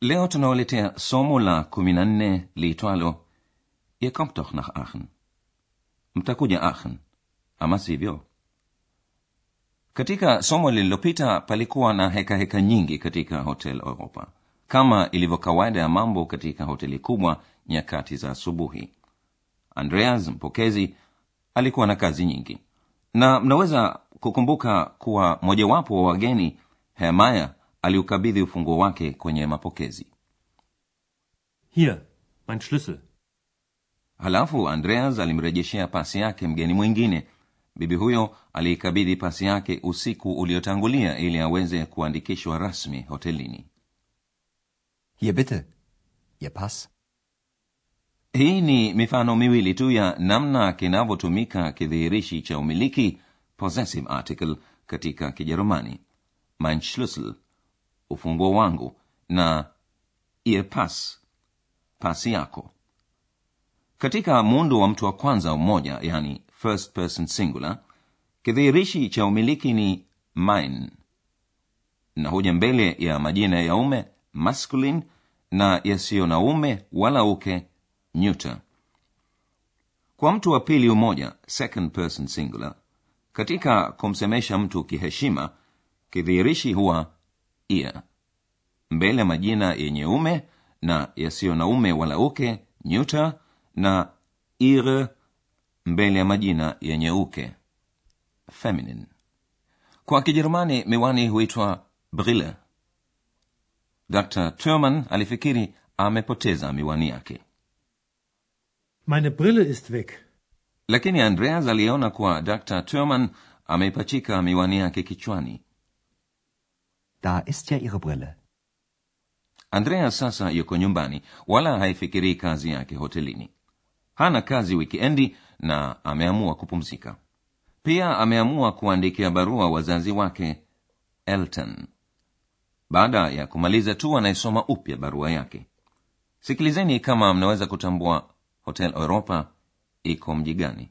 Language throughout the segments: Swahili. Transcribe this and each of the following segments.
Leo tunawaletea somo la kumi na nne liitwalo Ihr kommt doch nach Aachen. Mtakuja Aachen, ama sivyo? Katika somo lililopita palikuwa na hekaheka heka nyingi katika Hotel Europa, kama ilivyo kawaida ya mambo katika hoteli kubwa nyakati za asubuhi. Andreas mpokezi alikuwa na kazi nyingi na mnaweza kukumbuka kuwa mojawapo wa wageni hemaya aliukabidhi ufunguo wake kwenye mapokezi Hier, mein Schlüssel. halafu andreas alimrejeshea pasi yake mgeni mwingine bibi huyo aliikabidhi pasi yake usiku uliotangulia ili aweze kuandikishwa rasmi hotelini Hier bitte. Ihr Pass. hii ni mifano miwili tu ya namna kinavyotumika kidhihirishi cha umiliki possessive article katika kijerumani mein schlüssel ufunguo wangu na ihr pas pasi yako. Katika muundo wa mtu wa kwanza mmoja yani first person singular kidhihirishi cha umiliki ni mine na huja mbele ya majina ya ume masculine na yasiyo na ume wala uke neuter. Kwa mtu wa pili umoja second person singular katika kumsemesha mtu kiheshima kidhihirishi huwa ia. Mbele majina yenye ume na yasiyo na ume wala uke nyuta na ir mbele ya majina yenye uke feminine. Kwa kijerumani miwani huitwa brille. Dr turman alifikiri amepoteza miwani yake. Meine Brille ist weg. lakini andreas aliona kuwa dr turman ameipachika miwani yake kichwani Da ist ja Ihre Brille. Andrea sasa yuko nyumbani wala haifikirii kazi yake hotelini. Hana kazi wikiendi na ameamua kupumzika. Pia ameamua kuandikia barua wazazi wake elton. Baada ya kumaliza tu anayesoma upya barua yake. Sikilizeni kama mnaweza kutambua hotel europa iko mji gani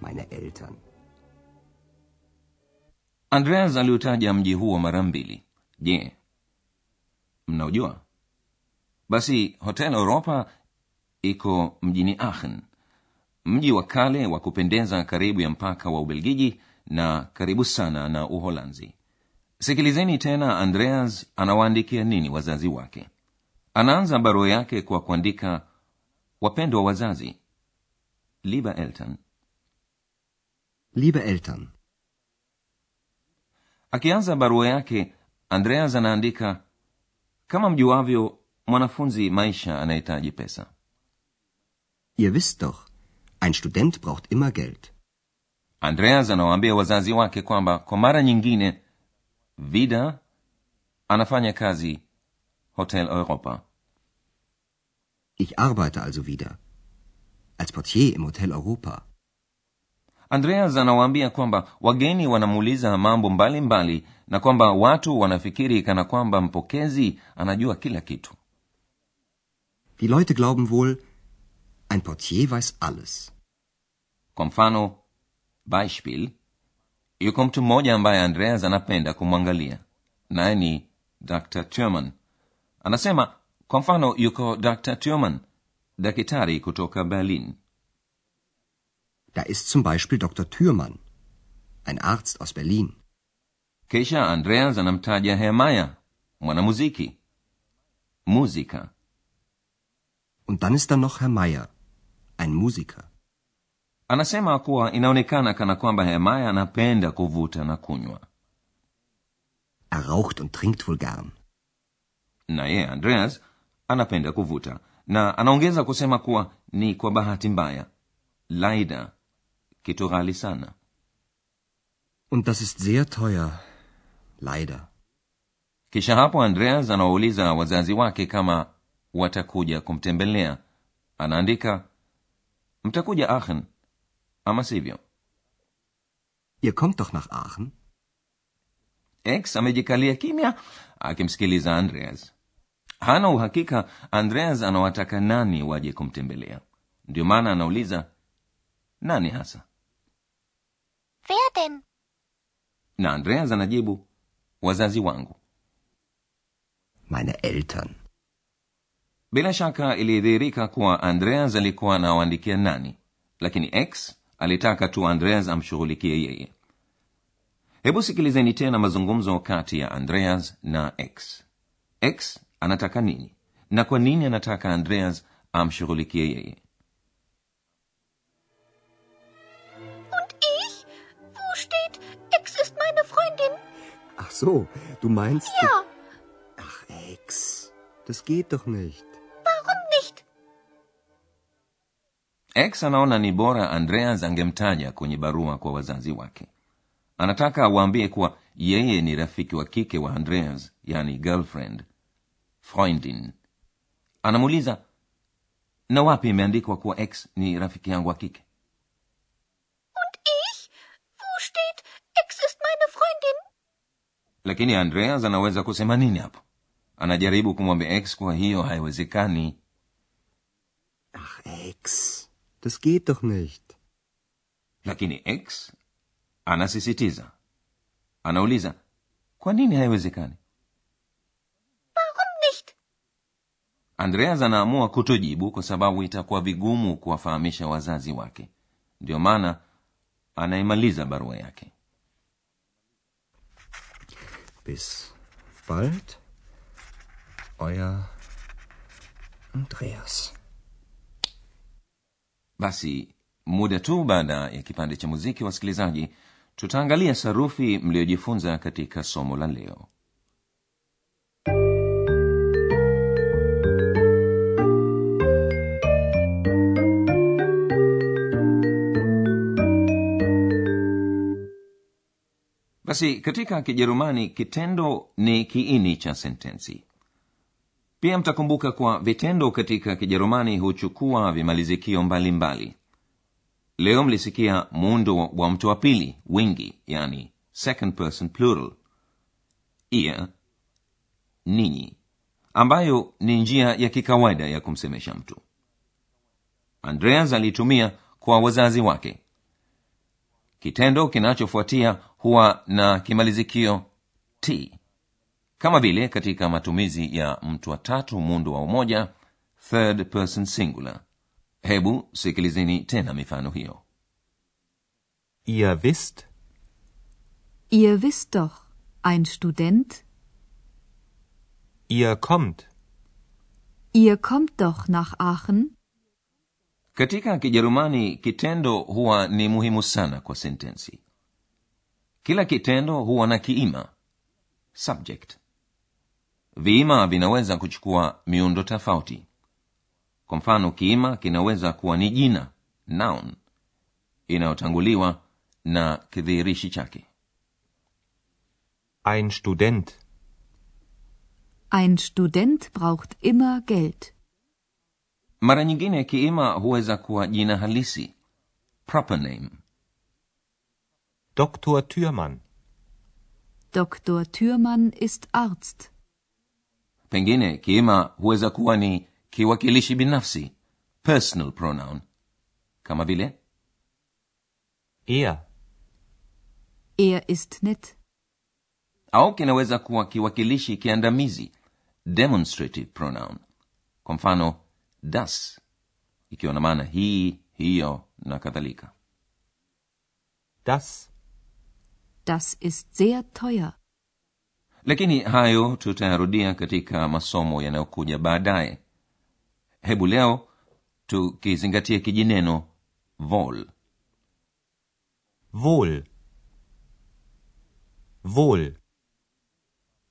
Meine Eltern. andreas aliutaja mji huo mara mbili. Je mnaujua? Basi hotel europa iko mjini aachen. Mji wa kale wa kupendeza karibu ya mpaka wa ubelgiji na karibu sana na uholanzi. Sikilizeni tena andreas anawaandikia nini wazazi wake. Anaanza barua yake kwa kuandika wapendwa wazazi liebe eltern Liebe Eltern, akianza barua yake andreas anaandika kama mjuavyo mwanafunzi maisha anahitaji pesa ihr wisst doch, ein Student braucht immer Geld. andreas anawaambia wazazi wake kwamba kwa mara nyingine vida anafanya kazi hotel europa Ich arbeite also wieder als Portier im Hotel Europa. Andreas anawaambia kwamba wageni wanamuuliza mambo mbalimbali mbali, na kwamba watu wanafikiri kana kwamba mpokezi anajua kila kitu. Die Leute glauben wohl, ein Portier weiß alles. kwa mfano beispiel yuko mtu mmoja ambaye andreas anapenda kumwangalia. Naye ni dr turman anasema kwa mfano yuko dr turman dakitari kutoka berlin Da ist zum Beispiel Dr. Thürmann, ein Arzt aus Berlin. kisha andreas anamtaja hemaya mwanamuziki musika Und dann ist da noch Herr Meyer, ein Musiker. anasema kuwa inaonekana kana kwamba hemaya anapenda kuvuta na kunywa Er raucht und trinkt wohl gern. na yeye andreas anapenda kuvuta na anaongeza kusema kuwa ni kwa bahati mbaya laida kitu ghali sana Und das ist sehr teuer. Leider. kisha hapo andreas anawauliza wazazi wake kama watakuja kumtembelea anaandika mtakuja aachen ama sivyo Ihr kommt doch nach Aachen? x amejikalia kimya akimsikiliza andreas hana uhakika andreas anawataka nani waje kumtembelea ndio maana anauliza nani hasa Wer denn? na andreas anajibu wazazi wangu. Meine Eltern. bila shaka ilidhihirika kuwa andreas alikuwa anawaandikia nani lakini x alitaka tu andreas amshughulikie yeye. Hebu sikilizeni tena mazungumzo kati ya andreas na x. X anataka nini? Na kwa nini anataka andreas amshughulikie yeye so, du meinst... Ja, Ach, Ex. Das geht doch nicht. warum nicht? Ex anaona ni bora andreas angemtaja kwenye barua kwa wazazi wake anataka awaambie kuwa yeye ni rafiki wa kike wa andreas yani girlfriend freundin anamuuliza na wapi imeandikwa kuwa x ni rafiki yangu wa kike Und ich? Wo steht, Ex ist meine Freundin? Lakini andreas anaweza kusema nini hapo? Anajaribu kumwambia x kuwa hiyo haiwezekani. Ach, x Das geht doch nicht. lakini x anasisitiza. Anauliza kwa nini haiwezekani? Warum nicht? andreas anaamua kutojibu kwa sababu itakuwa vigumu kuwafahamisha wazazi wake. Ndio maana anaimaliza barua yake Bis bald. Euer Andreas. basi muda tu baada ya kipande cha muziki wasikilizaji tutaangalia sarufi mliojifunza katika somo la leo basi katika kijerumani kitendo ni kiini cha sentensi. Pia mtakumbuka kuwa vitendo katika kijerumani huchukua vimalizikio mbalimbali. Mbali. leo mlisikia muundo wa mtu wa pili wingi yani second person plural. Ia ninyi ambayo ni njia ya kikawaida ya kumsemesha mtu. Andreas alitumia kwa wazazi wake. Kitendo kinachofuatia huwa na kimalizikio t. Kama vile katika matumizi ya mtu wa tatu muundo wa umoja third person singular. Hebu sikilizeni tena mifano hiyo. Ihr wisst, Ihr wisst doch, ein Student, ihr kommt, ihr kommt doch nach Aachen. katika kijerumani kitendo huwa ni muhimu sana kwa sentensi kila kitendo huwa na kiima. Subject. Viima vinaweza kuchukua miundo tofauti. Kwa mfano kiima kinaweza kuwa ni jina noun inayotanguliwa na kidhihirishi chake. Ein Student, Ein Student braucht immer Geld. mara nyingine kiima huweza kuwa jina halisi proper name Dr. Thürmann. Doktor Thürmann ist Arzt. pengine kiima huweza kuwa ni kiwakilishi binafsi personal pronoun kama vile Er. Er ist nett. au kinaweza kuwa kiwakilishi kiandamizi demonstrative pronoun kwa mfano das ikiwa na maana hii hiyo na kadhalika Das. Das ist sehr teuer. lakini hayo tutayarudia katika masomo yanayokuja baadaye hebu leo tukizingatia kijineno vol Wohl. Wohl.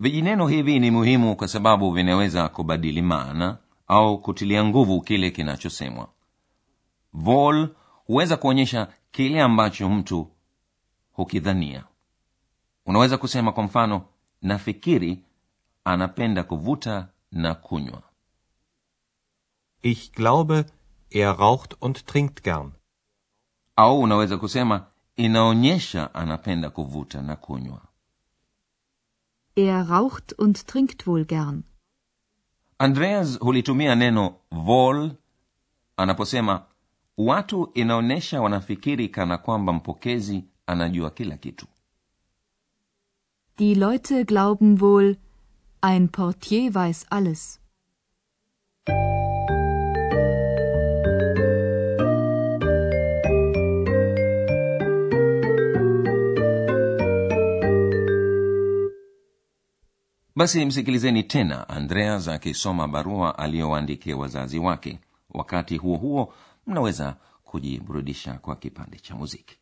vijineno hivi ni muhimu kwa sababu vinaweza kubadili maana au kutilia nguvu kile kinachosemwa vol huweza kuonyesha kile ambacho mtu hukidhania unaweza kusema kwa mfano nafikiri anapenda kuvuta na kunywa Ich glaube, er raucht und trinkt gern. au unaweza kusema inaonyesha anapenda kuvuta na kunywa Er raucht und trinkt wohl gern. andreas hulitumia neno vol anaposema watu inaonyesha wanafikiri kana kwamba mpokezi anajua kila kitu Die Leute glauben wohl, ein Portier weiß alles. basi msikilizeni tena andreas akisoma barua aliyowaandikia wazazi wake wakati huo huo mnaweza kujiburudisha kwa kipande cha muziki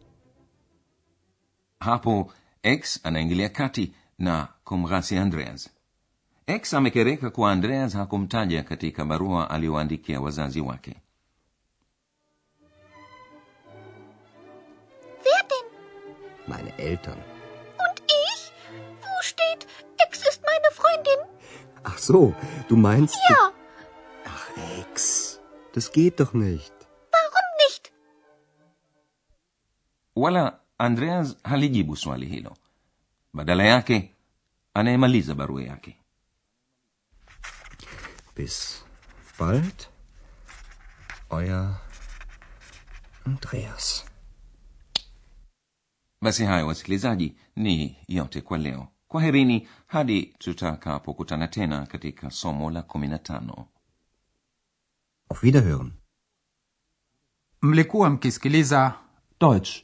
Hapo x anaingilia kati na kumghasi andreas x amekereka kuwa andreas hakumtaja katika barua aliyoandikia wazazi wake Wer denn? Meine Eltern. Und ich? Wo steht, Ex ist meine Freundin? Ach so, du meinst. Ja, Ach, Ex. Das geht doch nicht. warum nicht? wala andreas halijibu swali hilo badala yake anayemaliza barua yake Bis bald, euer Andreas. basi hayo wasikilizaji ni yote kwa leo kwaherini hadi tutakapokutana tena katika somo la kumi na tano Auf Wiederhören. mlikuwa mkisikiliza Deutsch.